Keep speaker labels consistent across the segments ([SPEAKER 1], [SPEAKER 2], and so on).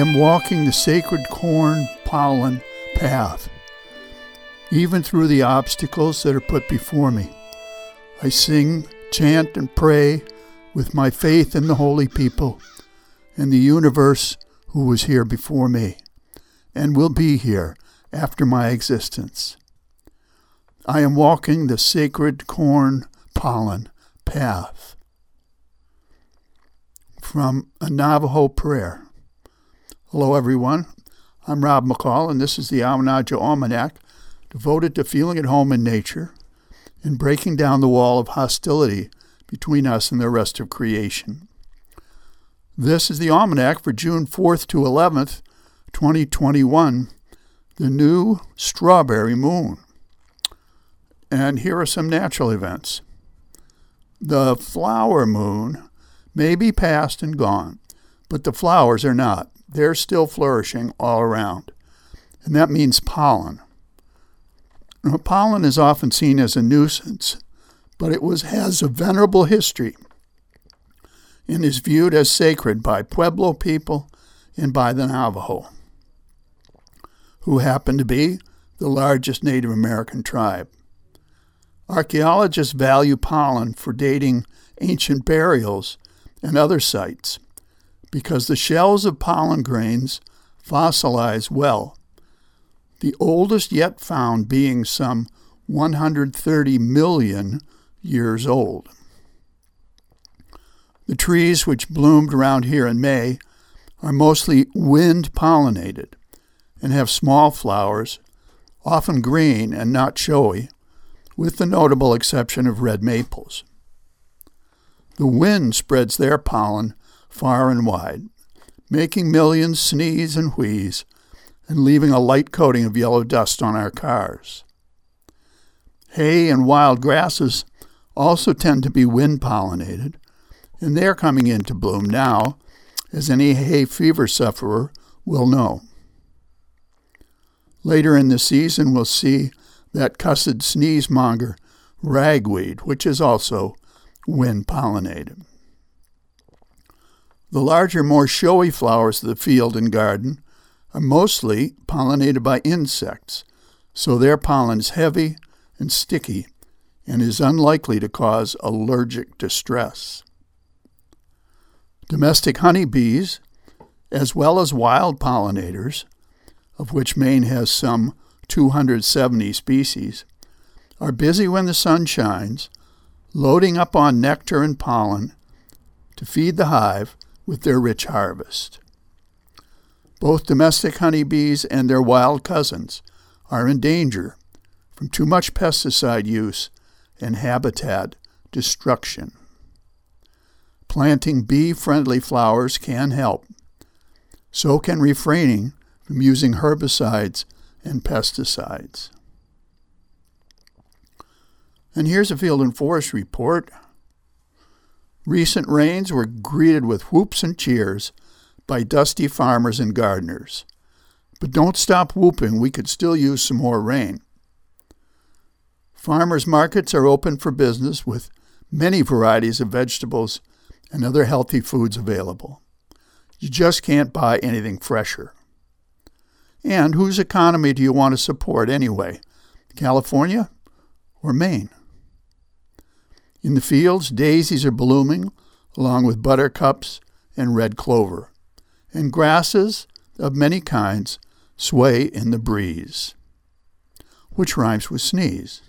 [SPEAKER 1] am walking the sacred corn pollen path, even through the obstacles that are put before me. I sing, chant, and pray with my faith in the holy people and the universe who was here before me and will be here after my existence. I am walking the sacred corn pollen path. From a Navajo prayer. Hello, everyone. I'm Rob McCall, and this is the Almanac, devoted to feeling at home in nature and breaking down the wall of hostility between us and the rest of creation. This is the Almanac for June 4th to 11th, 2021, the new strawberry moon. And here are some natural events. The flower moon may be past and gone, but the flowers are not. They're still flourishing all around. And that means pollen. Now, pollen is often seen as a nuisance, but it was, has a venerable history and is viewed as sacred by Pueblo people and by the Navajo, who happen to be the largest Native American tribe. Archaeologists value pollen for dating ancient burials and other sites because the shells of pollen grains fossilize well, the oldest yet found being some 130 million years old. The trees which bloomed around here in May are mostly wind pollinated and have small flowers, often green and not showy, with the notable exception of red maples. The wind spreads their pollen far and wide, making millions sneeze and wheeze and leaving a light coating of yellow dust on our cars. Hay and wild grasses also tend to be wind pollinated, and they're coming into bloom now, as any hay fever sufferer will know. Later in the season, we'll see that cussed sneezemonger, ragweed, which is also wind pollinated. The larger, more showy flowers of the field and garden are mostly pollinated by insects, so their pollen is heavy and sticky and is unlikely to cause allergic distress. Domestic honeybees, as well as wild pollinators, of which Maine has some 270 species, are busy when the sun shines, loading up on nectar and pollen to feed the hive with their rich harvest. Both domestic honeybees and their wild cousins are in danger from too much pesticide use and habitat destruction. Planting bee friendly flowers can help. So can refraining from using herbicides and pesticides. And here's a field and forest report. Recent rains were greeted with whoops and cheers by dusty farmers and gardeners. But don't stop whooping, we could still use some more rain. Farmers markets are open for business with many varieties of vegetables and other healthy foods available. You just can't buy anything fresher. And whose economy do you want to support anyway? California or Maine? In the fields, daisies are blooming, along with buttercups and red clover, and grasses of many kinds sway in the breeze, which rhymes with sneeze.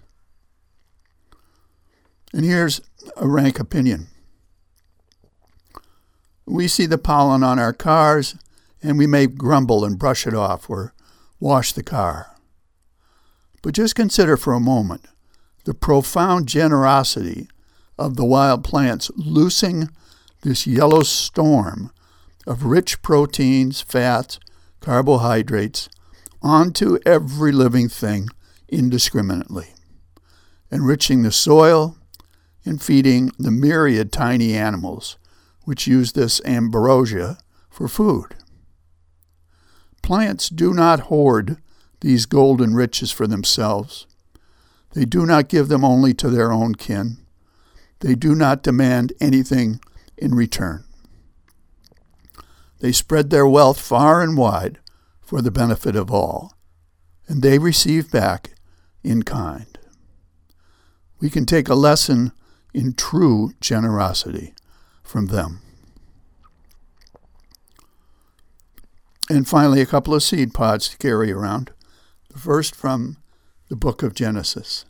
[SPEAKER 1] And here's a rank opinion. We see the pollen on our cars and we may grumble and brush it off or wash the car. But just consider for a moment the profound generosity of the wild plants loosing this yellow storm of rich proteins, fats, carbohydrates onto every living thing indiscriminately, enriching the soil and feeding the myriad tiny animals which use this ambrosia for food. Plants do not hoard these golden riches for themselves. They do not give them only to their own kin. They do not demand anything in return. They spread their wealth far and wide for the benefit of all, and they receive back in kind. We can take a lesson in true generosity from them. And finally, a couple of seed pods to carry around. The first from the book of Genesis.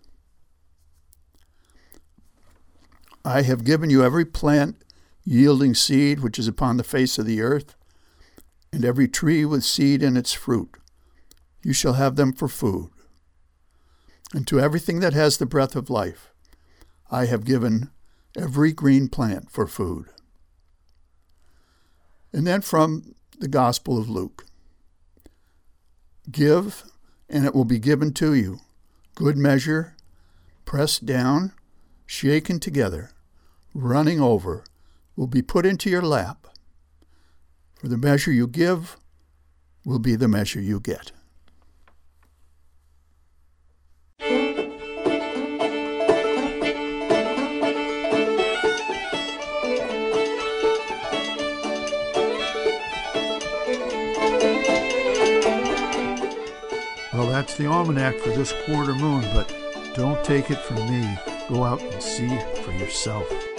[SPEAKER 1] I have given you every plant yielding seed which is upon the face of the earth, and every tree with seed in its fruit. You shall have them for food. And to everything that has the breath of life, I have given every green plant for food. And then from the Gospel of Luke Give, and it will be given to you. Good measure, pressed down, shaken together, running over, will be put into your lap. For the measure you give will be the measure you get. Well, that's the almanac for this quarter moon, but don't take it from me. Go out and see for yourself.